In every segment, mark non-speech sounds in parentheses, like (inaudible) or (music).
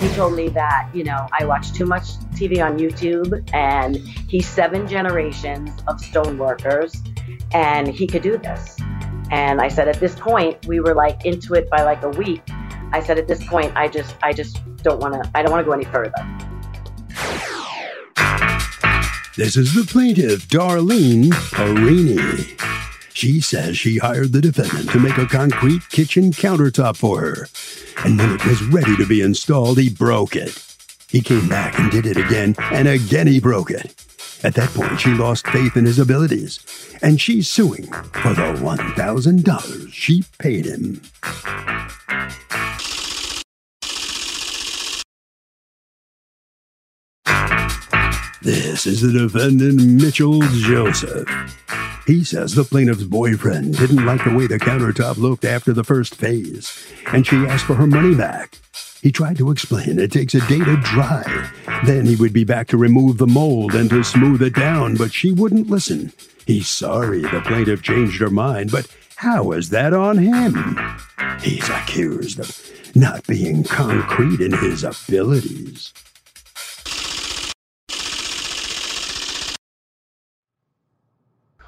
He told me that, you know, I watch too much TV on YouTube and he's seven generations of stone workers and he could do this. And I said, at this point, we were like into it by like a week. I said, at this point, I just, I just don't want to, I don't want to go any further. This is the plaintiff, Darlene Parini. She says she hired the defendant to make a concrete kitchen countertop for her. And when it was ready to be installed, he broke it. He came back and did it again, and again he broke it. At that point, she lost faith in his abilities, and she's suing for the $1,000 she paid him. This is the defendant, Mitchell Joseph. He says the plaintiff's boyfriend didn't like the way the countertop looked after the first phase, and she asked for her money back. He tried to explain it takes a day to dry. Then he would be back to remove the mold and to smooth it down, but she wouldn't listen. He's sorry the plaintiff changed her mind, but how is that on him? He's accused of not being concrete in his abilities.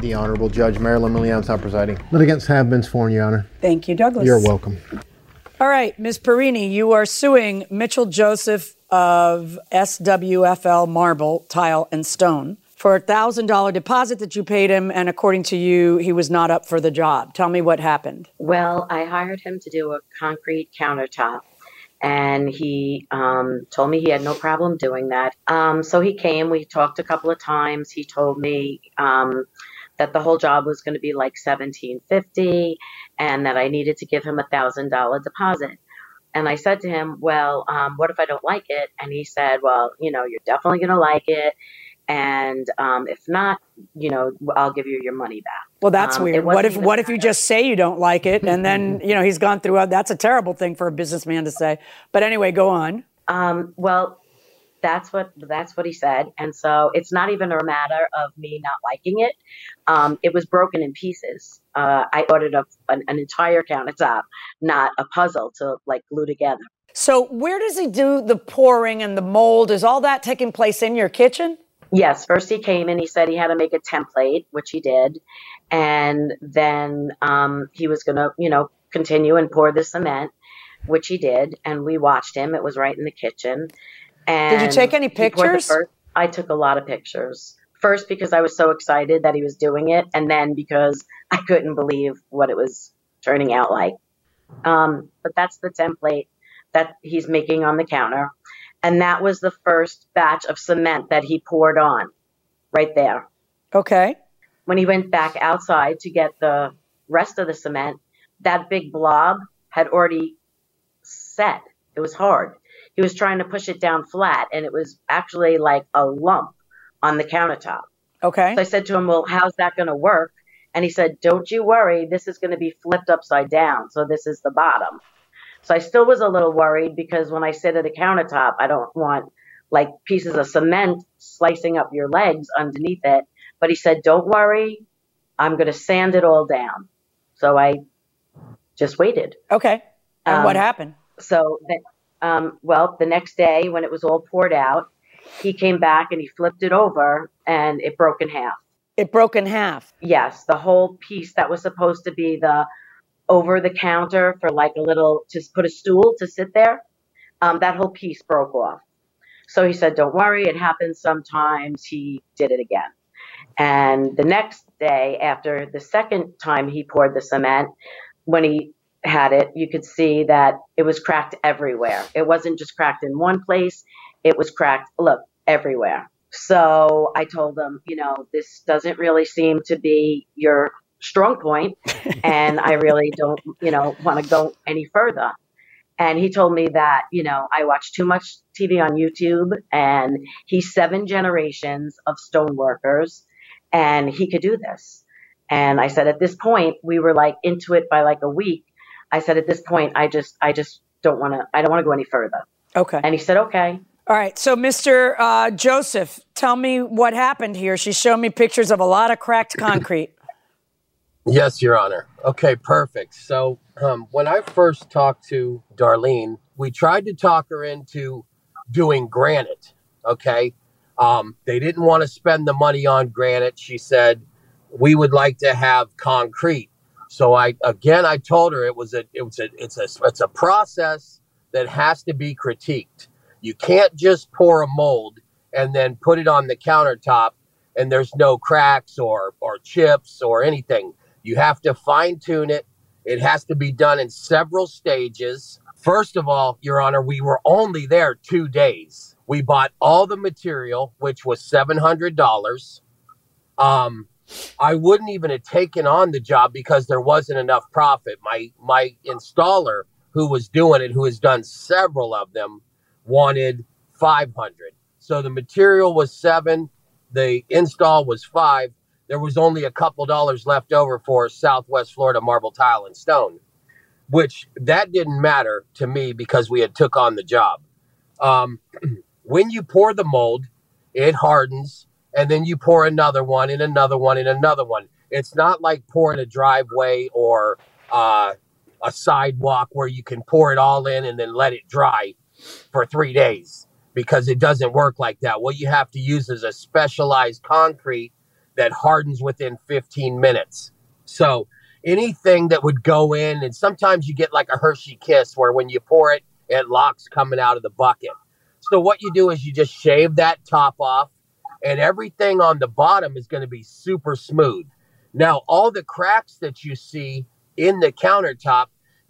The Honorable Judge Marilyn Milian is now presiding. Litigants have been sworn, Your Honor. Thank you, Douglas. You're welcome. All right, Ms. Perini, you are suing Mitchell Joseph of SWFL Marble, Tile, and Stone for a $1,000 deposit that you paid him, and according to you, he was not up for the job. Tell me what happened. Well, I hired him to do a concrete countertop, and he um, told me he had no problem doing that. Um, so he came. We talked a couple of times. He told me um, that the whole job was going to be like seventeen fifty, and that I needed to give him a thousand dollar deposit. And I said to him, "Well, um, what if I don't like it?" And he said, "Well, you know, you're definitely going to like it." And um, if not, you know, I'll give you your money back. Well, that's Um, weird. What if what if you that. just say you don't like it, and then (laughs) you know he's gone through? That's a terrible thing for a businessman to say. But anyway, go on. Um, well, that's what that's what he said, and so it's not even a matter of me not liking it. Um, it was broken in pieces. Uh, I ordered a, an, an entire countertop, not a puzzle to like glue together. So where does he do the pouring and the mold? Is all that taking place in your kitchen? Yes, first he came and he said he had to make a template, which he did, and then um, he was going to, you know, continue and pour the cement, which he did, and we watched him. It was right in the kitchen. And Did you take any he poured the pictures? first- I took a lot of pictures. First because I was so excited that he was doing it, and then because I couldn't believe what it was turning out like. Um, but that's the template that he's making on the counter. And that was the first batch of cement that he poured on right there. Okay. When he went back outside to get the rest of the cement, that big blob had already set. It was hard. He was trying to push it down flat, and it was actually like a lump on the countertop. Okay. So I said to him, Well, how's that going to work? And he said, Don't you worry, this is going to be flipped upside down. So this is the bottom. So I still was a little worried because when I sit at a countertop, I don't want like pieces of cement slicing up your legs underneath it. But he said, Don't worry, I'm going to sand it all down. So I just waited. Okay. And what Um, happened? So, that, um, well, the next day when it was all poured out, he came back and he flipped it over and it broke in half. It broke in half. Yes, the whole piece that was supposed to be the over the counter for like a little to put a stool to sit there. Um, that whole piece broke off. So he said, "Don't worry, it happens sometimes." He did it again, and the next day, after the second time he poured the cement, when he had it, you could see that it was cracked everywhere. It wasn't just cracked in one place; it was cracked. Look, everywhere. So I told them, you know, this doesn't really seem to be your strong point, (laughs) and I really don't, you know, want to go any further. And he told me that, you know, I watch too much TV on YouTube and he's seven generations of stone workers and he could do this. And I said, at this point, we were like into it by like a week. I said, at this point, I just, I just don't want to, I don't want to go any further. Okay. And he said, okay. All right. So, Mr. Uh, Joseph, tell me what happened here. She showed me pictures of a lot of cracked (laughs) concrete. Yes, Your Honor. Okay, perfect. So, um, when I first talked to Darlene, we tried to talk her into doing granite. Okay. Um, they didn't want to spend the money on granite. She said, we would like to have concrete. So I again I told her it was a it was a it's a it's a process that has to be critiqued. You can't just pour a mold and then put it on the countertop and there's no cracks or or chips or anything. You have to fine tune it. It has to be done in several stages. First of all, Your Honor, we were only there two days. We bought all the material, which was seven hundred dollars. Um, I wouldn't even have taken on the job because there wasn't enough profit. My my installer who was doing it, who has done several of them, wanted 500. So the material was 7, the install was 5. There was only a couple dollars left over for Southwest Florida marble tile and stone, which that didn't matter to me because we had took on the job. Um, (clears throat) when you pour the mold, it hardens and then you pour another one and another one and another one. It's not like pouring a driveway or uh, a sidewalk where you can pour it all in and then let it dry for three days because it doesn't work like that. What you have to use is a specialized concrete that hardens within 15 minutes. So anything that would go in, and sometimes you get like a Hershey kiss where when you pour it, it locks coming out of the bucket. So what you do is you just shave that top off and everything on the bottom is going to be super smooth. Now, all the cracks that you see in the countertop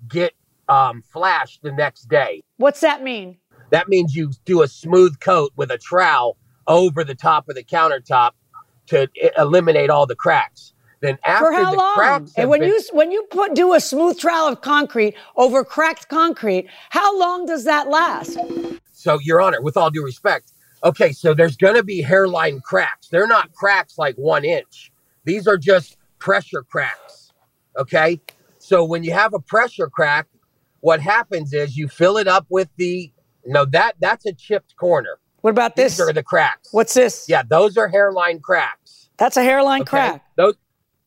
get um, flashed the next day. What's that mean? That means you do a smooth coat with a trowel over the top of the countertop to eliminate all the cracks. Then after For how the long? cracks, and when been- you when you put do a smooth trowel of concrete over cracked concrete, how long does that last? So, Your Honor, with all due respect, okay, so there's going to be hairline cracks. They're not cracks like one inch, these are just pressure cracks. Okay. So, when you have a pressure crack, what happens is you fill it up with the no that that's a chipped corner. What about this? These are the cracks. What's this? Yeah, those are hairline cracks. That's a hairline Okay. crack. Those,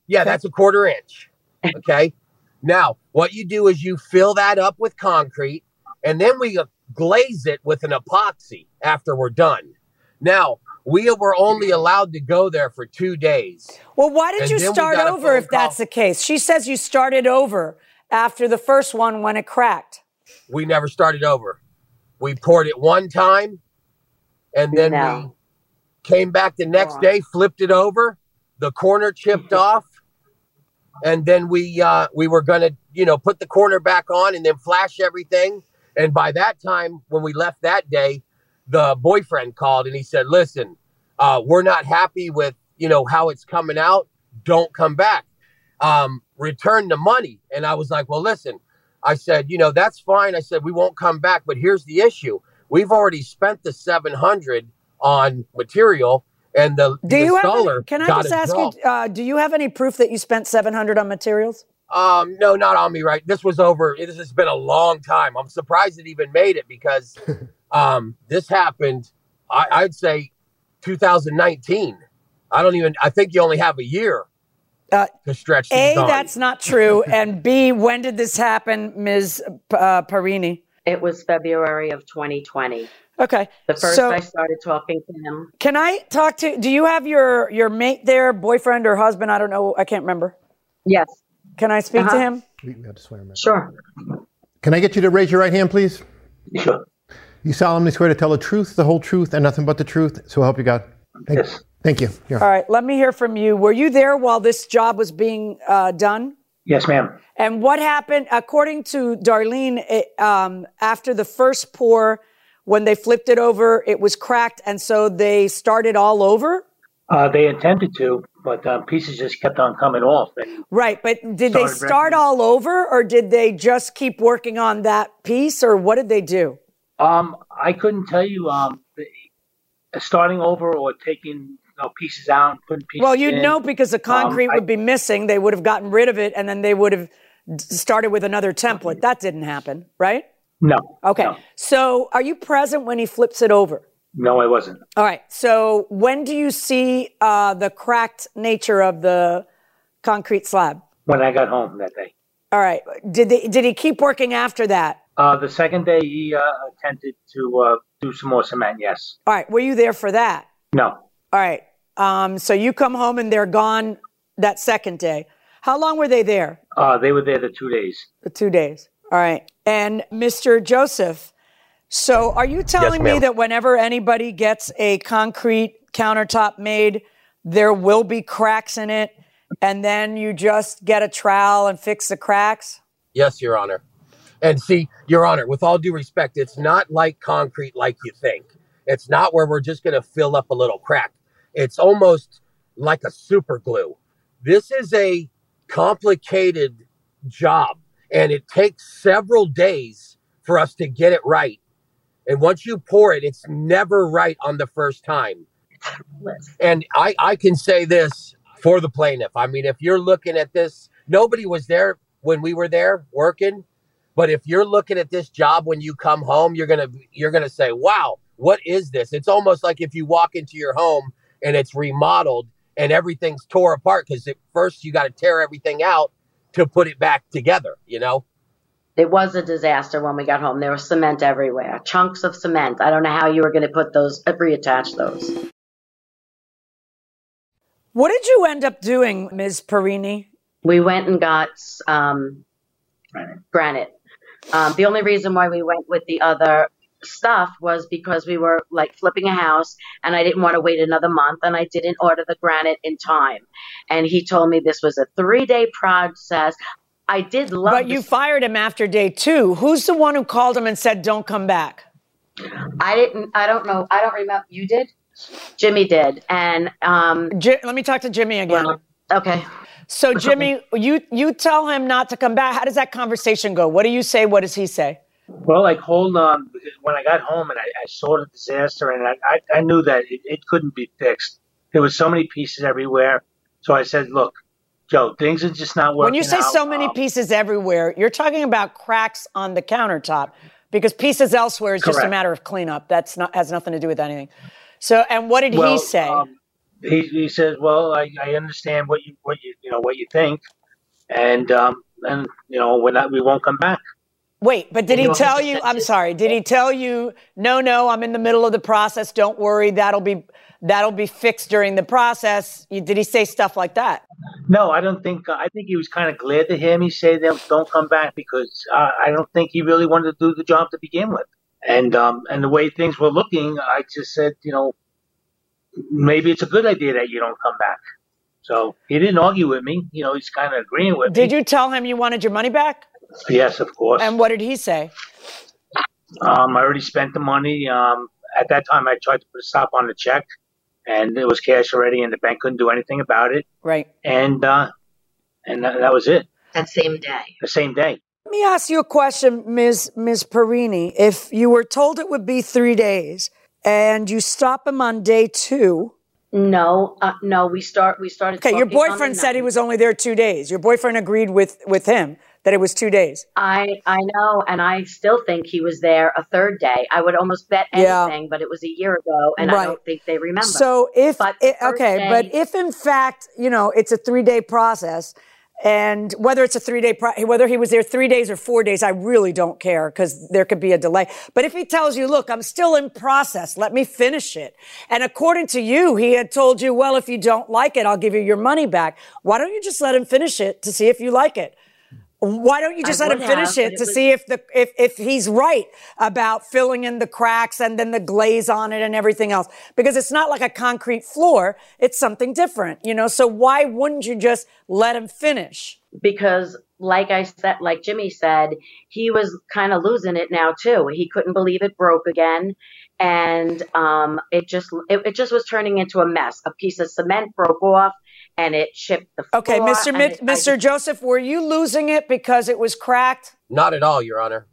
yeah, Okay. that's a quarter inch. Okay. (laughs) now, what you do is you fill that up with concrete, and then we glaze it with an epoxy after we're done. Now, we were only allowed to go there for two days. Well, why did And you start over phone if that's the case? She says you started over after the first one when it cracked. We never started over. We poured it one time, and then we came back the next day, flipped it over, the corner chipped (laughs) off, and then we uh, we were gonna you know put the corner back on and then flash everything. And by that time, when we left that day, the boyfriend called and he said, "Listen, uh, we're not happy with you know how it's coming out. Don't come back. Um, return the money." And I was like, "Well, listen." I said, "You know that's fine." I said, "We won't come back, but here's the issue: we've already spent the seven hundred on material." And the, Do the you have? Any, can I just ask you? Uh, do you have any proof that you spent seven hundred on materials? Um, no, not on me. Right, this was over. This has been a long time. I'm surprised it even made it because (laughs) um, this happened. I, I'd say 2019. I don't even. I think you only have a year Uh, to stretch A, on. that's not true, (laughs) and B, when did this happen, Ms. P- uh, Parini? It was February of 2020. Okay, The first so I started talking to him. can I talk to? Do you have your your mate there, boyfriend or husband? I don't know. I can't remember. Yes, Can I speak to Uh-huh. him? We we have to swear him in. sure. Can I get you to raise your right hand, please? Sure. You solemnly swear to tell the truth, the whole truth, and nothing but the truth. So help you God. Thank, Yes. Thank you. Here. All right, let me hear from you. Were you there while this job was being uh, done? Yes, ma'am. And what happened, according to Darlene, it, um, after the first pour, when they flipped it over, it was cracked, and so they started all over. Uh, they intended to, but uh, pieces just kept on coming off. Right, but did they start all over or did they just keep working on that piece or what did they do? um, I couldn't tell you um, starting over or taking you know, pieces out and putting pieces. Well, you'd in. know because the concrete I- would be missing. They would have gotten rid of it and then they would have started with another template. That didn't happen, right? No. Okay. No, So are you present when he flips it over? No, I wasn't. All right. So when do you see uh, the cracked nature of the concrete slab? When I got home that day. All right. Did they, did he keep working after that? Uh, the second day, he uh, attempted to uh, do some more cement. Yes. All right. Were you there for that? No. All right. Um, so you come home and they're gone that second day. How long were they there? Uh, they were there the two days. The two days. All right. And Mr. Joseph, so are you telling me that whenever anybody gets a concrete countertop made, there will be cracks in it, and then you just get a trowel and fix the cracks? Yes, Your Honor. And see, Your Honor, with all due respect, it's not like concrete like you think. It's not where we're just going to fill up a little crack. It's almost like a super glue. This is a complicated job, and it takes several days for us to get it right. And once you pour it, it's never right on the first time. And I, I can say this for the plaintiff. I mean, if you're looking at this, nobody was there when we were there working. But if you're looking at this job when you come home, you're gonna you're gonna say, "Wow, what is this?" It's almost like if you walk into your home and it's remodeled and everything's tore apart because at first you got to tear everything out to put it back together. You know? It was a disaster when we got home. There was cement everywhere, chunks of cement. I don't know how you were going to put those, uh, reattach those. What did you end up doing, Ms. Perini? We went and got um, granite. Um, the only reason why we went with the other stuff was because we were like flipping a house and I didn't want to wait another month and I didn't order the granite in time. And he told me this was a three day process. I did love But you this- fired him after day two. Who's the one who called him and said, don't come back? I didn't, I don't know. I don't remember. You did? Jimmy did. And, um, Ji- let me talk to Jimmy again. okay. So Jimmy, you you tell him not to come back. How does that conversation go? What do you say? What does he say? Well, like hold on. When I got home and I, I saw the disaster, and I, I, I knew that it, it couldn't be fixed. There was so many pieces everywhere. So I said, "Look, Joe, things are just not working." When you say out. so many Um, pieces everywhere, you're talking about cracks on the countertop because pieces elsewhere is just a matter of cleanup. That's not has nothing to do with anything. So, and what did well, he say? um, he, he says, "Well, I, I understand what you what you you know what you think, and um, and you know we're not we won't come back." Wait, but did he tell you? I'm sorry. Did he tell you? No, no. I'm in the middle of the process. Don't worry. That'll be that'll be fixed during the process. Did he say stuff like that? No, I don't think. I think he was kind of glad to hear me say that don't come back because uh, I don't think he really wanted to do the job to begin with. And um, and the way things were looking, I just said, you know, maybe it's a good idea that you don't come back. So he didn't argue with me. You know, he's kind of agreeing with Did me. you tell him you wanted your money back? Yes, of course. And what did he say? Um, I already spent the money. Um, at that time, I tried to put a stop on the check, and it was cash already, and the bank couldn't do anything about it. Right. And uh, and that, that was it. That same day. The same day. Let me ask you a question, Ms. Ms. Perini. If you were told it would be three days and you stop him on day two, No, uh, no, we start, we started. okay, your talking on the boyfriend said he was only there two days. Your boyfriend agreed with with him that it was two days. I I know, and I still think he was there a third day. I would almost bet Yeah. anything, but it was a year ago, and I don't think they remember. So if But it- okay, day- but if in fact you know it's a three day process, and whether it's a three day pro- whether he was there three days or four days, I really don't care because there could be a delay. But if he tells you, look, I'm still in process, let me finish it, and according to you, he had told you, well, if you don't like it, I'll give you your money back. Why don't you just let him finish it to see if you like it? Why don't you just I let him finish have, it to was- see if the if if he's right about filling in the cracks and then the glaze on it and everything else? Because it's not like a concrete floor; it's something different, you know. So why wouldn't you just let him finish? because like I said, like Jimmy said, he was kind of losing it now too. He couldn't believe it broke again. And, um, it just, it, it just was turning into a mess. A piece of cement broke off and it chipped the floor. Okay, Mr. and Mit- it- Mr. just- Joseph, were you losing it because it was cracked? Not at all, Your Honor.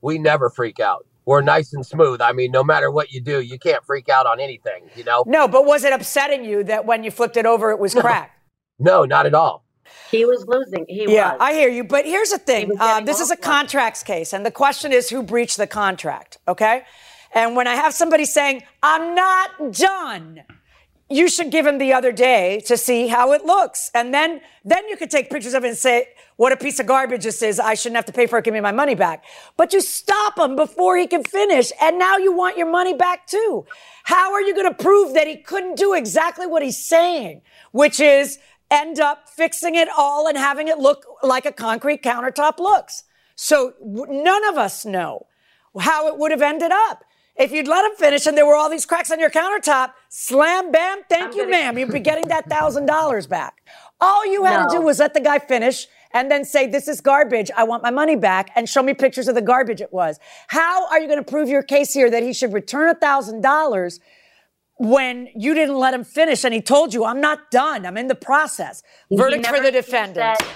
We never freak out. We're nice and smooth. I mean, no matter what you do, you can't freak out on anything, you know? No, but was it upsetting you that when you flipped it over, it was cracked? No, not at all. he was losing. He Yeah, was. I hear you. But here's the thing was uh, this is a off. contracts case, and the question is who breached the contract, okay? And when I have somebody saying, I'm not done, you should give him the other day to see how it looks. And then, then you could take pictures of it and say, what a piece of garbage this is. I shouldn't have to pay for it. Give me my money back. But you stop him before he can finish. And now you want your money back too. How are you going to prove that he couldn't do exactly what he's saying, which is end up fixing it all and having it look like a concrete countertop looks? So none of us know how it would have ended up. If you'd let him finish and there were all these cracks on your countertop, slam, bam, thank I'm you, gonna- ma'am. You'd be (laughs) getting that thousand dollars back. All you had to do was let the guy finish and then say, This is garbage. I want my money back and show me pictures of the garbage it was. How are you going to prove your case here that he should return a thousand dollars when you didn't let him finish and he told you, I'm not done. I'm in the process. He Verdict for the defendant. said-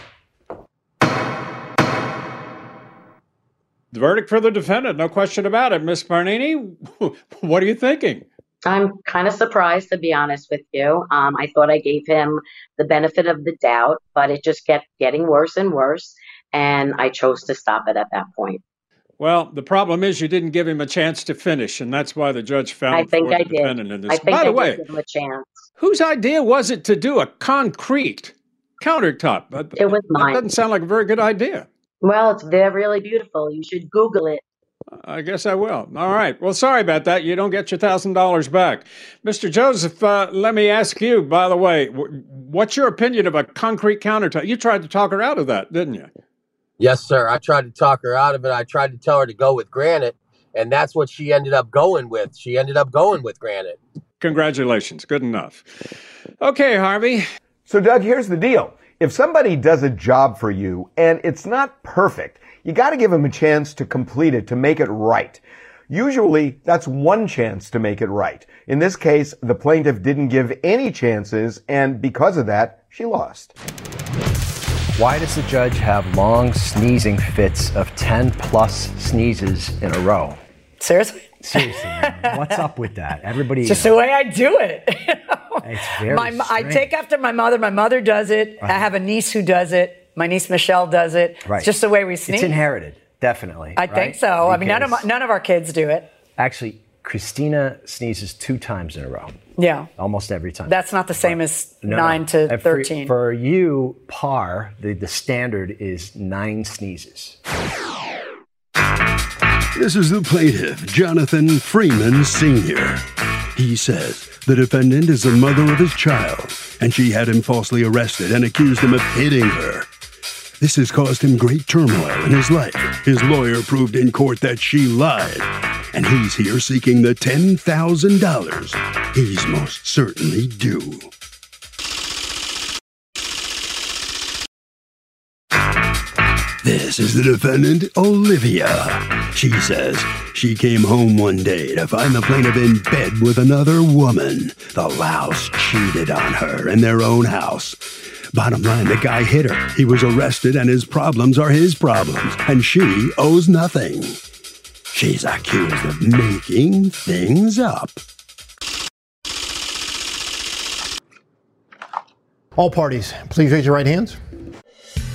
The verdict for the defendant, no question about it. Miss Barnini, (laughs) what are you thinking? I'm kind of surprised, to be honest with you. Um, I thought I gave him the benefit of the doubt, but it just kept getting worse and worse. And I chose to stop it at that point. Well, the problem is you didn't give him a chance to finish, and that's why the judge found I think I the did. defendant in this. I think By I the way, give him a chance. whose idea was it to do a concrete countertop? That- It was That mine. doesn't sound like a very good idea. Well, it's they're really beautiful. You should Google it. I guess I will. All right. Well, sorry about that. You don't get your thousand dollars back, Mr. Joseph. Uh, let me ask you. By the way, w- what's your opinion of a concrete countertop? You tried to talk her out of that, didn't you? Yes, sir. I tried to talk her out of it. I tried to tell her to go with granite, and that's what she ended up going with. She ended up going with granite. Congratulations. Good enough. Okay, Harvey. So, Doug, here's the deal. If somebody does a job for you and it's not perfect, you got to give them a chance to complete it, to make it right. Usually, that's one chance to make it right. In this case, the plaintiff didn't give any chances, and because of that, she lost. Why does the judge have long sneezing fits of 10 plus sneezes in a row? Seriously? Seriously, (laughs) what's up with that? Everybody, It's Just the way I do it. (laughs) it's very my, I take after my mother. My mother does it. I have a niece who does it. My niece Michelle does it. Right. It's just the way we sneeze. It's inherited, definitely. I think right? so. I mean, none of, my, none of our kids do it. actually, Christina sneezes two times in a row, Yeah. almost every time. That's not the same as No, no. 9 to And for- 13. For, you, par, the, the standard is nine sneezes. This is the plaintiff, Jonathan Freeman Sr. He says the defendant is the mother of his child, and she had him falsely arrested and accused him of hitting her. This has caused him great turmoil in his life. His lawyer proved in court that she lied, and he's here seeking the $10,000 he's most certainly due. This is the defendant, Olivia. She says she came home one day to find the plaintiff in bed with another woman. The louse cheated on her in their own house. Bottom line, the guy hit her. He was arrested, and his problems are his problems, and she owes nothing. She's accused of making things up. All parties, please raise your right hands.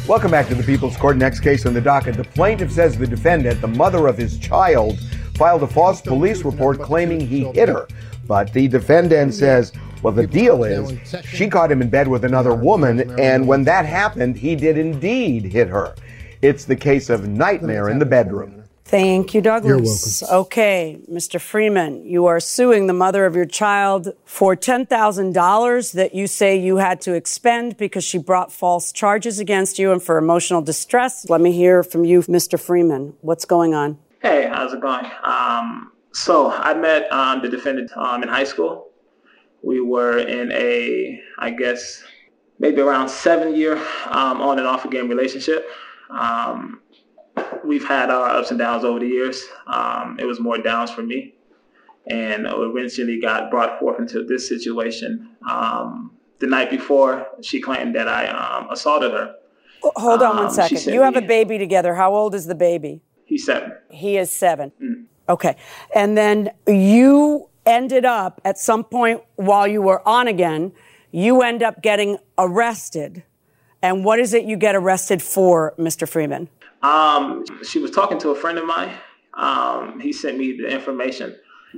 Welcome back to the People's Court. Next case on the docket. The plaintiff says the defendant, the mother of his child, filed a false police report claiming he hit her. But the defendant says, well, the deal is she caught him in bed with another woman, and when that happened, he did indeed hit her. It's the case of nightmare in the bedroom. Thank you, Douglas. You're welcome. Okay, Mr. Freeman, you are suing the mother of your child for $10,000 that you say you had to expend because she brought false charges against you and for emotional distress. Let me hear from you, Mr. Freeman. What's going on? Hey, how's it going? Um, so I met um, the defendant um, in high school. We were in a, I guess, maybe around seven year um, on and off again relationship. Um, we've had our ups and downs over the years. Um, it was more downs for me, and eventually got brought forth into this situation. Um, the night before she claimed that I um, assaulted her. Hold on one Um, she You have a baby together. How old is the baby? He's seven. He is seven. Okay. And then you ended up at some point while you were on again, you end up getting arrested. And what is it you get arrested for, Mr. Freeman? Um, she was talking to a friend of mine. Um, he sent me the information,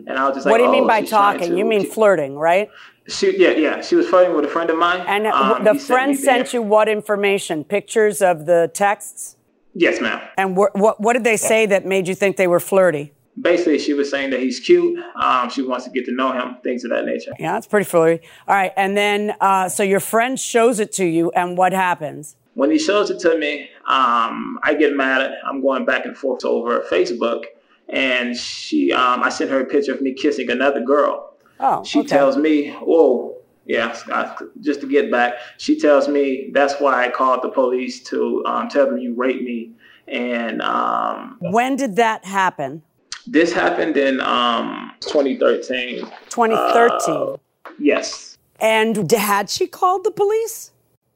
and I was just like, what do you mean "Oh, by talking? to- You mean she- flirting, right? She, yeah, yeah. She was flirting with a friend of mine. And um, the he sent friend the sent you what information? Pictures of the texts? Yes, ma'am. And wh- what, what did they say that made you think they were flirty? Basically, she was saying that he's cute. Um, she wants to get to know him, things of that nature. Yeah, that's pretty flirty. All right. And then, uh, so your friend shows it to you, and what happens? When he shows it to me, um, I get mad. I'm going back and forth over Facebook, and she, um, I sent her a picture of me kissing another girl. Oh, She okay. tells me, "Whoa, yeah." I- Just to get back, she tells me that's why I called the police to um, tell them you raped me. And um, When did that happen? this happened in um, 2013. 2013. Uh, yes, and had she called the police?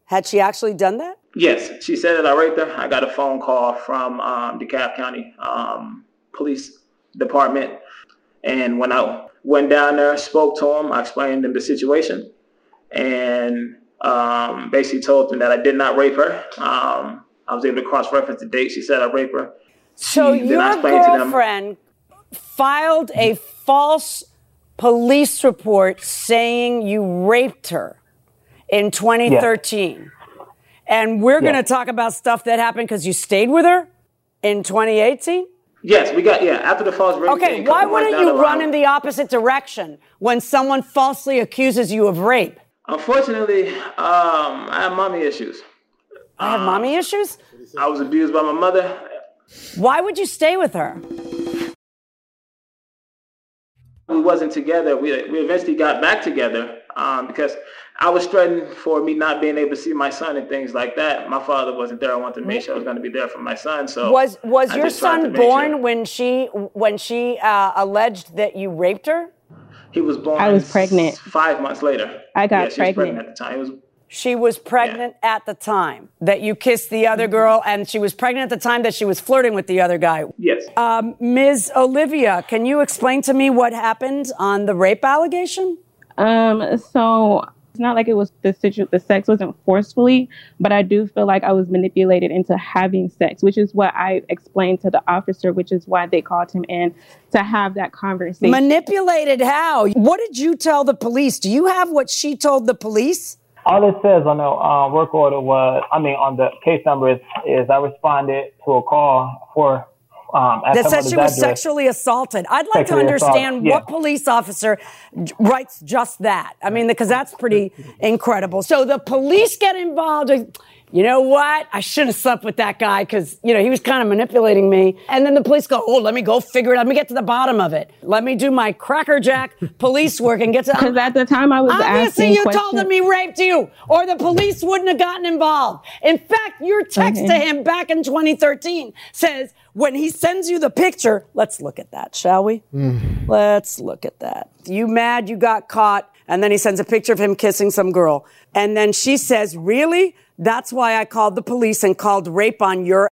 Had she actually done that? Yes. She said that I raped her. I got a phone call from um, DeKalb County um, Police Department, and when I went down there, spoke to them, I explained them the situation, and um, basically told them that I did not rape her. Um, I was able to cross-reference the date. She said I raped her. So She- then your I explained to them- girlfriend filed a false police report saying you raped her in 2013. And we're going to talk about stuff that happened because you stayed with her in 2018? Yes, we got yeah. After the false rape, Okay, why wouldn't you run in the opposite direction when someone falsely accuses you of rape? Unfortunately, um, I have mommy issues. I have mommy issues? I was abused by my mother. Why would you stay with her? We wasn't together. We, we eventually got back together um, because I was threatened for me not being able to see my son and things like that. My father wasn't there. I wanted to make sure I was going to be there for my son. So was was I your just tried to son make sure. born when she when she uh, alleged that you raped her? He was born. I was pregnant. Five months later. I got yeah, she was pregnant. pregnant at the time. It was She was pregnant at the time that you kissed the other girl, and she was pregnant at the time that she was flirting with the other guy. yes. Um, Ms. Olivia, can you explain to me what happened on the rape allegation? Um, so it's not like it was the situ- the sex wasn't forcefully, but I do feel like I was manipulated into having sex, which is what I explained to the officer, which is why they called him in to have that conversation. Manipulated how? What did you tell the police? Do you have what she told the police? All it says on the uh, work order was, I mean, on the case number is, is I responded to a call for um, that said she was address. sexually assaulted. I'd like to understand yeah. what police officer writes just that. I mean, because that's pretty incredible. So the police get involved. You know what? I shouldn't have slept with that guy because, you know, he was kind of manipulating me. And then the police go, oh, let me go figure it out. Let me get to the bottom of it. Let me do my crackerjack (laughs) police work and get to Because at the time I was Obviously, you questions. told him he raped you, or the police wouldn't have gotten involved. In fact, your text to him back in 2013 says when he sends you the picture, let's look at that, shall we? Hmm. Let's look at that. You mad you got caught, and then he sends a picture of him kissing some girl. And then she says, Really? That's why I called the police and called rape on your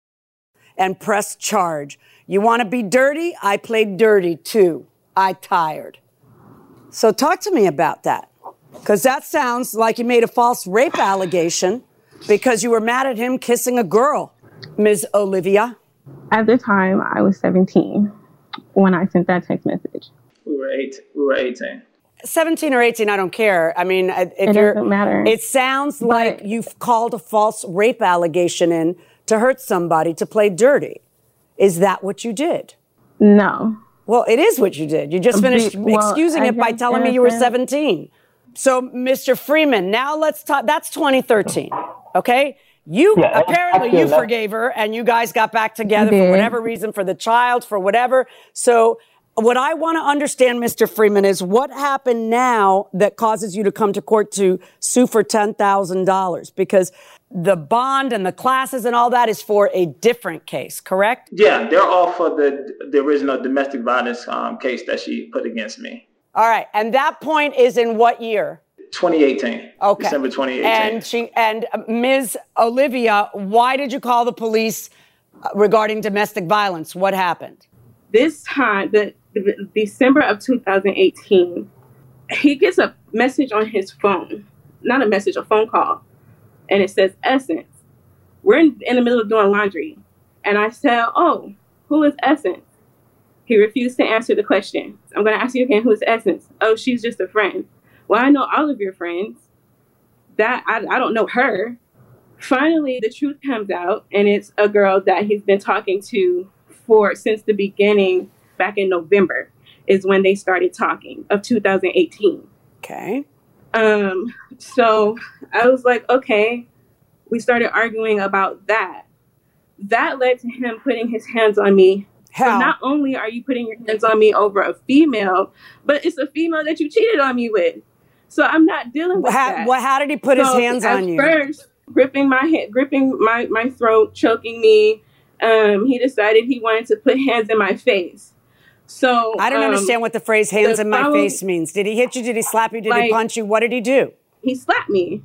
and pressed charge. You want to be dirty? I played dirty too. I tired. So talk to me about that. Because that sounds like you made a false rape allegation because you were mad at him kissing a girl, Ms. Olivia. At the time, I was 17 when I sent that text message. We were eight. We were 18. 17 or 18, I don't care. I mean, if It doesn't matter. It sounds like you've called a false rape allegation in to hurt somebody to play dirty. Is that what you did? No. Well, it is what you did. You just um, finished well, excusing I it by telling me you were 17. So, Mr. Freeman, now let's talk. That's 2013. Okay. You Yeah, apparently you forgave her and you guys got back together for whatever reason, for the child, for whatever. So, what I want to understand, Mr. Freeman, is what happened now that causes you to come to court to sue for $10,000? Because the bond and the classes and all that is for a different case, correct? Yeah, they're all for the the original domestic violence um, case that she put against me. All right. And that point is in what year? 2018. Okay. December 2018. And she and uh, Ms. Olivia, why did you call the police uh, regarding domestic violence? What happened? This time, the, the December of 2018, he gets a message on his phone, not a message, a phone call, and it says Essence. We're in, in the middle of doing laundry, and I said, "Oh, who is Essence?" He refused to answer the question. I'm going to ask you again, who's Essence? Oh, she's just a friend. Well, I know all of your friends. That I, I don't know her. Finally, the truth comes out, and it's a girl that he's been talking to for since the beginning, back in November, is when they started talking of 2018. Okay. Um. So I was like, okay. We started arguing about that. That led to him putting his hands on me so not only are you putting your hands on me over a female, but it's a female that you cheated on me with. So I'm not dealing with How- that. what- how did he put his hands on you? First, gripping my head, gripping my my throat, choking me. Um, he decided he wanted to put hands in my face. So I don't um, understand what the phrase "hands the in my face" means. Did he hit you? Did he slap you? Did he punch you? What did he do? He slapped me.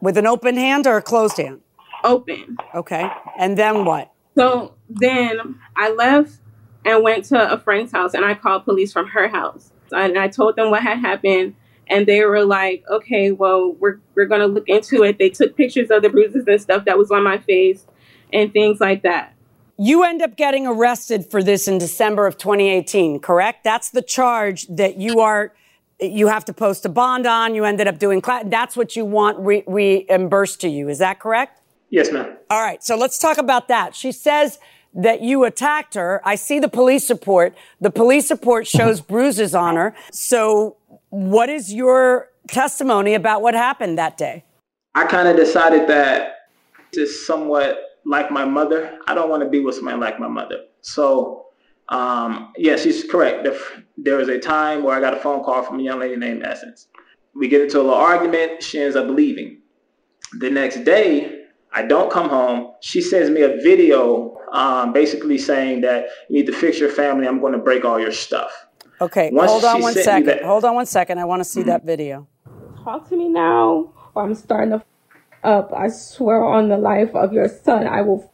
With an open hand or a closed hand? Open. Okay. And then what? So then I left and went to a friend's house and I called police from her house. And I told them what had happened and they were like, okay, well, we're, we're going to look into it. They took pictures of the bruises and stuff that was on my face and things like that. You end up getting arrested for this in December of 2018, correct? That's the charge that you are. You have to post a bond on. You ended up doing. Cla- that's what you want re- reimbursed to you. Is that correct? Yes, ma'am. All right, so let's talk about that. She says that you attacked her. I see the police report. The police report shows bruises on her. So, what is your testimony about what happened that day? I kind of decided that this is somewhat like my mother. I don't want to be with somebody like my mother. So, um, yeah, she's correct. There, there was a time where I got a phone call from a young lady named Essence. We get into a little argument. She ends up leaving. The next day, I don't come home. She sends me a video um, basically saying that you need to fix your family. I'm going to break all your stuff. Okay, Once hold on she one sent me second. that- Hold on one second. I want to see that video. Talk to me now, or I'm starting to f- up. I swear on the life of your son, I will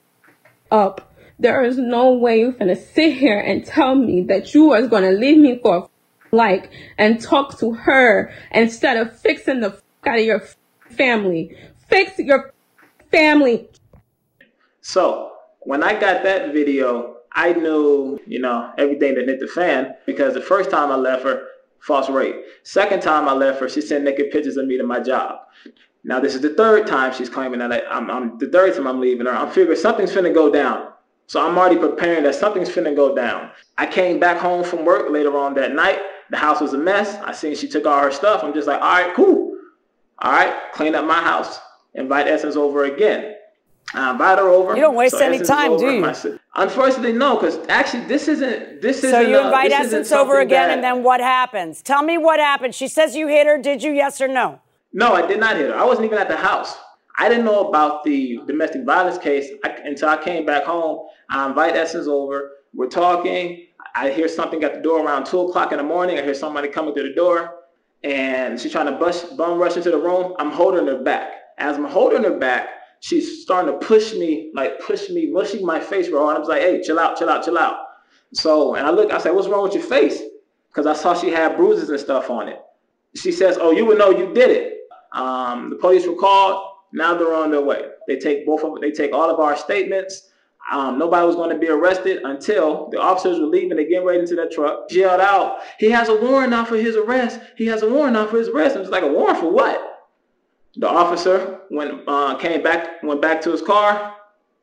up. There is no way you're gonna sit here and tell me that you are gonna leave me for like and talk to her instead of fixing the out of your family. Fix your family. So when I got that video, I knew, you know, everything that hit the fan because the first time I left her, false rape. Second time I left her, she sent naked pictures of me to my job. Now this is the third time she's claiming that I, I'm, I'm the third time I'm leaving her. I'm figuring something's finna go down. So I'm already preparing that something's finna go down. I came back home from work later on that night. The house was a mess. I seen she took all her stuff. I'm just like, all right, cool. All right, clean up my house. Invite Essence over again. I invite her over. You don't waste So any Essence time, do you? Unfortunately, no, because actually this isn't this So isn't. So you uh, invite this Essence over again, that- and then what happens? Tell me what happened. She says you hit her. Did you? Yes or no? No, I did not hit her. I wasn't even at the house. I didn't know about the domestic violence case until I came back home. I invite Essence over. We're talking. I hear something at the door around two o'clock in the morning. I hear somebody coming through the door, and she's trying to bum rush into the room. I'm holding her back. As I'm holding her back, she's starting to push me, like push me, mushing my face hard. I was like, "Hey, chill out, chill out, chill out." So, and I look, I said, "What's wrong with your face?" Because I saw she had bruises and stuff on it. She says, "Oh, you would know you did it." Um, the police were called. Now they're on their way. They take both of they take all of our statements. Um, nobody was going to be arrested until the officers were leaving. They get right into that truck. Yelled out, "He has a warrant out for his arrest. He has a warrant out for his arrest." And it's like a warrant for what? The officer went uh, came back went back to his car.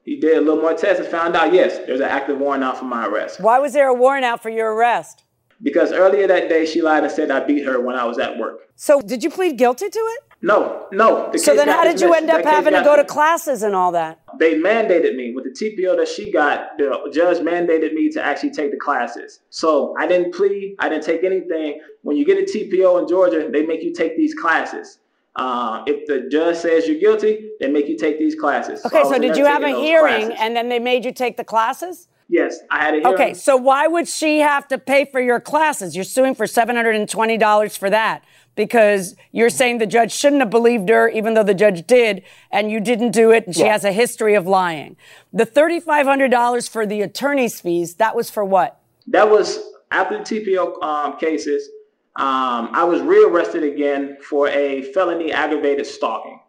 He did a little more tests and found out yes, there's an active warrant out for my arrest. Why was there a warrant out for your arrest? Because earlier that day she lied and said I beat her when I was at work. So did you plead guilty to it? No, no. the so then, how did you end up having to go to classes and all that? they mandated me with the TPO that she got. The judge mandated me to actually take the classes. So I didn't plead. I didn't take anything. When you get a TPO in Georgia, they make you take these classes. Uh, if the judge says you're guilty, they make you take these classes. Okay, I so did you have a hearing classes. and then they made you take the classes? Yes, I had a hearing. Okay, so why would she have to pay for your classes? You're suing for $720 for that because you're saying the judge shouldn't have believed her, even though the judge did, and you didn't do it, and she Yeah. has a history of lying. The $3,500 for the attorney's fees, that was for what? That was after the TPO um, cases. Um, I was rearrested again for a felony aggravated stalking.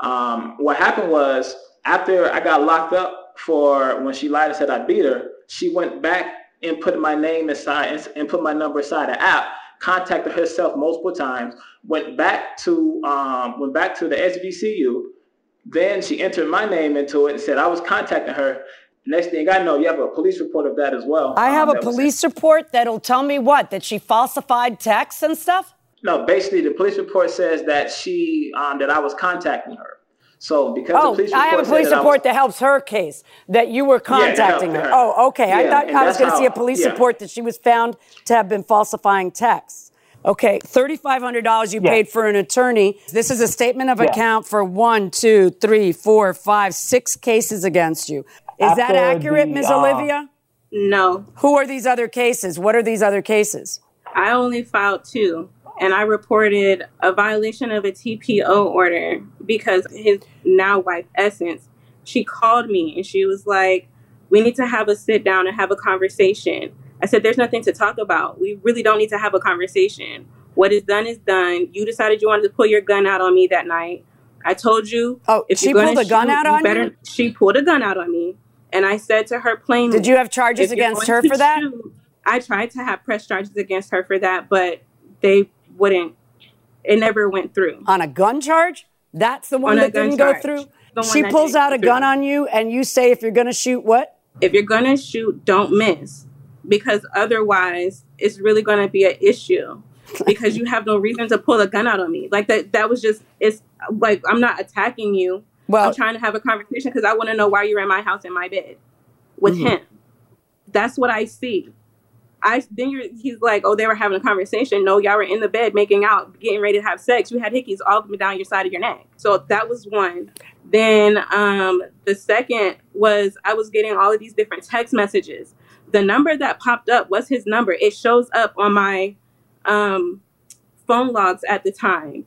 Um, what happened was after I got locked up for when she lied and said I beat her, she went back and put my name aside and, and put my number aside the app. Contacted herself multiple times. Went back to um, went back to the SVCU. Then she entered my name into it and said I was contacting her. Next thing I know, you have a police report of that as well. I have Um, a police report that'll tell me what? That she falsified texts and stuff? No, basically the police report says that she um, that I was contacting her. So because the Oh, police I have a police that I was- report that helps her case that you were Yeah, contacting her. her. Oh, okay. I thought I was going to see a police yeah. report that she was found to have been falsifying texts. Okay, $3,500 you Yeah. paid for an attorney. This is a statement of Yeah. account for one, two, three, four, five, six cases against you. Is that accurate, the, Ms. uh, Olivia? No, Who are these other cases? What are these other cases? I only filed two, and I reported a violation of a TPO order because his now wife, Essence, she called me and she was like, We need to have a sit down and have a conversation. I said, There's nothing to talk about. We really don't need to have a conversation. What is done is done. You decided you wanted to pull your gun out on me that night. I told you. Oh, if she pulled a gun shoot, out on better, you? She pulled a gun out on me. And I said to her plainly, Did you have charges against her for that? shoot- I tried to have press charges against her for that, but they wouldn't. It never went through. On a gun charge? That's the one On that didn't go through? She pulls out a gun on you and you say if you're going to shoot what? If you're gonna shoot, don't miss, because otherwise it's really gonna be an issue. Because you have no reason to pull a gun out on me. Like that. That was just. It's like I'm not attacking you. Well, I'm trying to have a conversation because I want to know why you're in my house in my bed with Mhm. him. That's what I see. I then you're, he's like, oh, they were having a conversation. No, y'all were in the bed making out, getting ready to have sex. You had hickeys all up and down your side of your neck. So that was one. Then um, the second was I was getting all of these different text messages. The number that popped up was his number. It shows up on my um, phone logs at the time.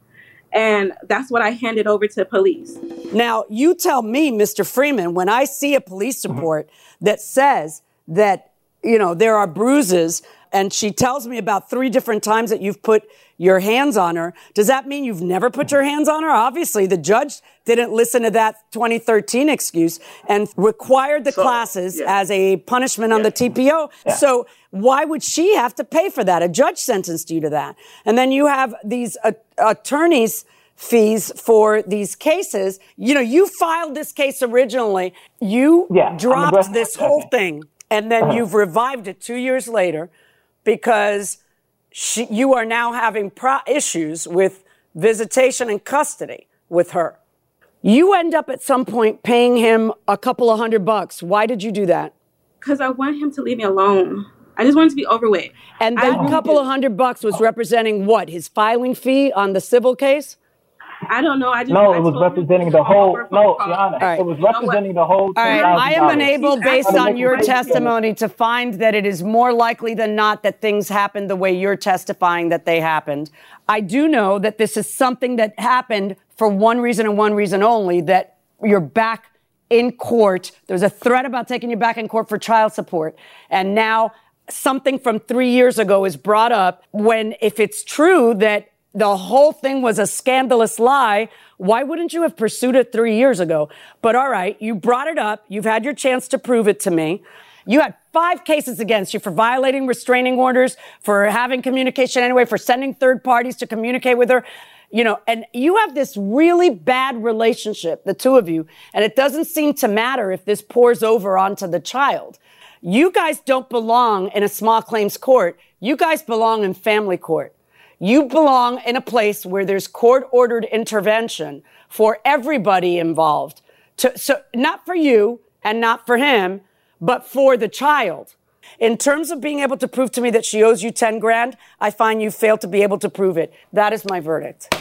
And that's what I handed over to police. Now, you tell me, Mr. Freeman, when I see a police report that says that, you know, there are bruises and she tells me about three different times that you've put your hands on her, does that mean you've never put your hands on her? Obviously, the judge didn't listen to that 2013 excuse and required the classes yeah. as a punishment on the TPO. Yeah. So why would she have to pay for that? A judge sentenced you to that. And then you have these uh, attorneys fees for these cases. You know, you filed this case originally. You Yeah, dropped this whole thing and then uh-huh. you've revived it 2 years later because she, you are now having pro- issues with visitation and custody with her. You end up at some point paying him a couple of hundred bucks. Why did you do that? Because I want him to leave me alone. I just wanted to be over with. And that couple of hundred bucks was oh. representing what? His filing fee on the civil case? I don't know. I just No, I it was representing the whole. No, a call. Your Honor, right. it was representing the whole. All right, I am unable, based on your testimony, to find that it is more likely than not that things happened the way you're testifying that they happened. I do know that this is something that happened for one reason and one reason only that you're back in court. There's a threat about taking you back in court for child support. And now something from three years ago is brought up when, if it's true that the whole thing was a scandalous lie, why wouldn't you have pursued it three years ago? But all right, you brought it up. You've had your chance to prove it to me. You had five cases against you for violating restraining orders, for having communication anyway, for sending third parties to communicate with her. You know, and you have this really bad relationship, the two of you, and it doesn't seem to matter if this pours over onto the child. You guys don't belong in a small claims court. You guys belong in family court. You belong in a place where there's court ordered intervention for everybody involved. To, so not for you and not for him, but for the child. In terms of being able to prove to me that she owes you 10 grand, I find you fail to be able to prove it. That is my verdict.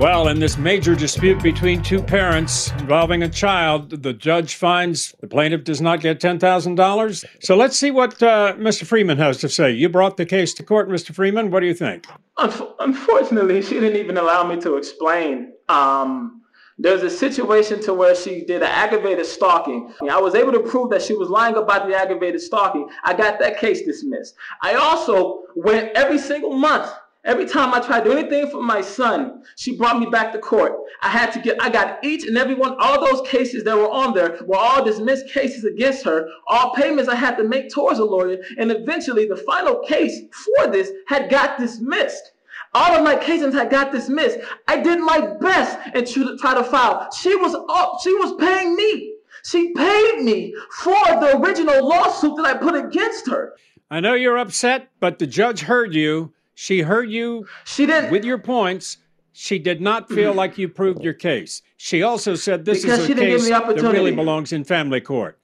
Well, in this major dispute between two parents involving a child, the judge finds the plaintiff does not get $10,000. So let's see what uh, Mr. Freeman has to say. You brought the case to court, Mr. Freeman. What do you think? Unfortunately, she didn't even allow me to explain. Um, there's a situation to where she did an aggravated stalking. I was able to prove that she was lying about the aggravated stalking. I got that case dismissed. I also went every single month Every time I tried to do anything for my son, she brought me back to court. I had to get, I got each and every one, all those cases that were on there were all dismissed cases against her, all payments I had to make towards a lawyer, and eventually the final case for this had got dismissed. All of my cases had got dismissed. I did my best and try to file. She was up, she was paying me. She paid me for the original lawsuit that I put against her. I know you're upset, but the judge heard you she heard you she did with your points. She did not feel like you proved your case. She also said this because is a case that really belongs in family court.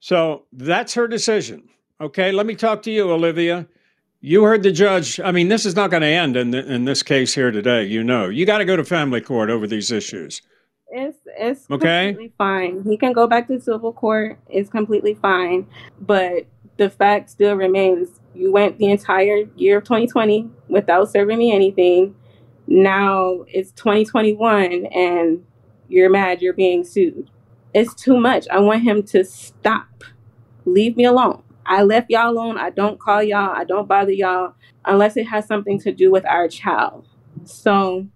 So that's her decision. Okay, let me talk to you, Olivia. You heard the judge. I mean, this is not going to end in, the, in this case here today. You know, you got to go to family court over these issues. It's it's Okay. completely fine. He can go back to civil court. It's completely fine. But the fact still remains you went the entire year of 2020 without serving me anything. Now it's 2021 and you're mad you're being sued. It's too much. I want him to stop. Leave me alone. I left y'all alone. I don't call y'all. I don't bother y'all unless it has something to do with our child. So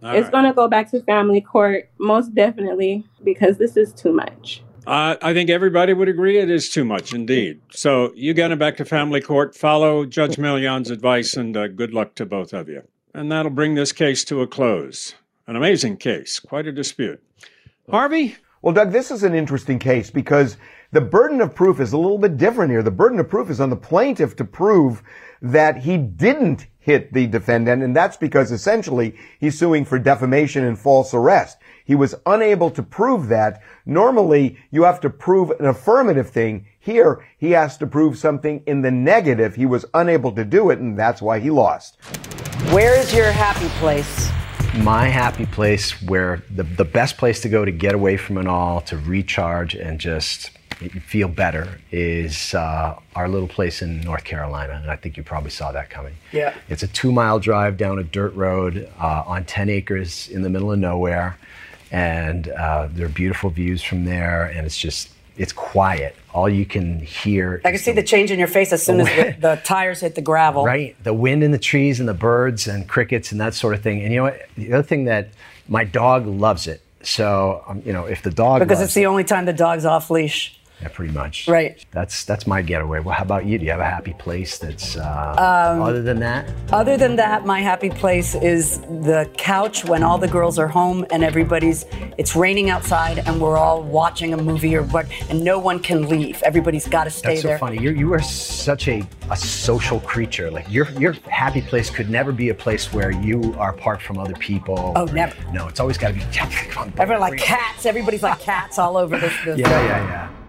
All it's right. going to go back to family court, most definitely, because this is too much. I think everybody would agree it is too much indeed. So you get him back to family court. Follow Judge Milian's advice, and uh, good luck to both of you. And that'll bring this case to a close. An amazing case, quite a dispute. Harvey? Well, Doug, this is an interesting case because the burden of proof is a little bit different here. The burden of proof is on the plaintiff to prove that he didn't hit the defendant, and that's because essentially he's suing for defamation and false arrest. He was unable to prove that. Normally, you have to prove an affirmative thing. Here, he has to prove something in the negative. He was unable to do it, and that's why he lost. Where is your happy place? My happy place where the, the best place to go to get away from it all, to recharge and just feel better is uh, our little place in North Carolina. And I think you probably saw that coming. Yeah. It's a two mile drive down a dirt road uh, on 10 acres in the middle of nowhere. And uh, there are beautiful views from there. And it's just, it's quiet. All you can hear I can see the change in your face as soon as the, (laughs) the tires hit the gravel. Right. The wind in the trees and the birds and crickets and that sort of thing. And you know what? The other thing that my dog loves it. So, um, you know, if the dog Because it's the only time the dog's off leash. Yeah, pretty much. Right. That's that's my getaway. Well, how about you? Do you have a happy place that's uh, Um, other than that? Other than that, my happy place is the couch when all the girls are home and everybody's, it's raining outside and we're all watching a movie or what, and no one can leave. Everybody's got to stay That's so there. funny. You're, you are such a, a social creature. Like your your happy place could never be a place where you are apart from other people. Oh, never. No, it's always got to be. (laughs) Everyone like cats. Everybody's like cats all over this. this Yeah, yeah, yeah.